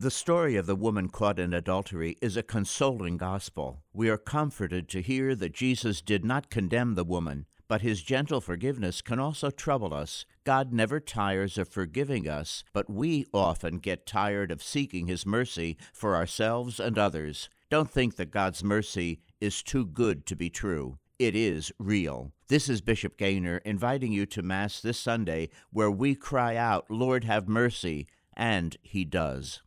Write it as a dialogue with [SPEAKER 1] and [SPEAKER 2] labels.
[SPEAKER 1] The story of the woman caught in adultery is a consoling gospel. We are comforted to hear that Jesus did not condemn the woman, but his gentle forgiveness can also trouble us. God never tires of forgiving us, but we often get tired of seeking his mercy for ourselves and others. Don't think that God's mercy is too good to be true. It is real. This is Bishop Gaynor inviting you to Mass this Sunday where we cry out, Lord, have mercy, and he does.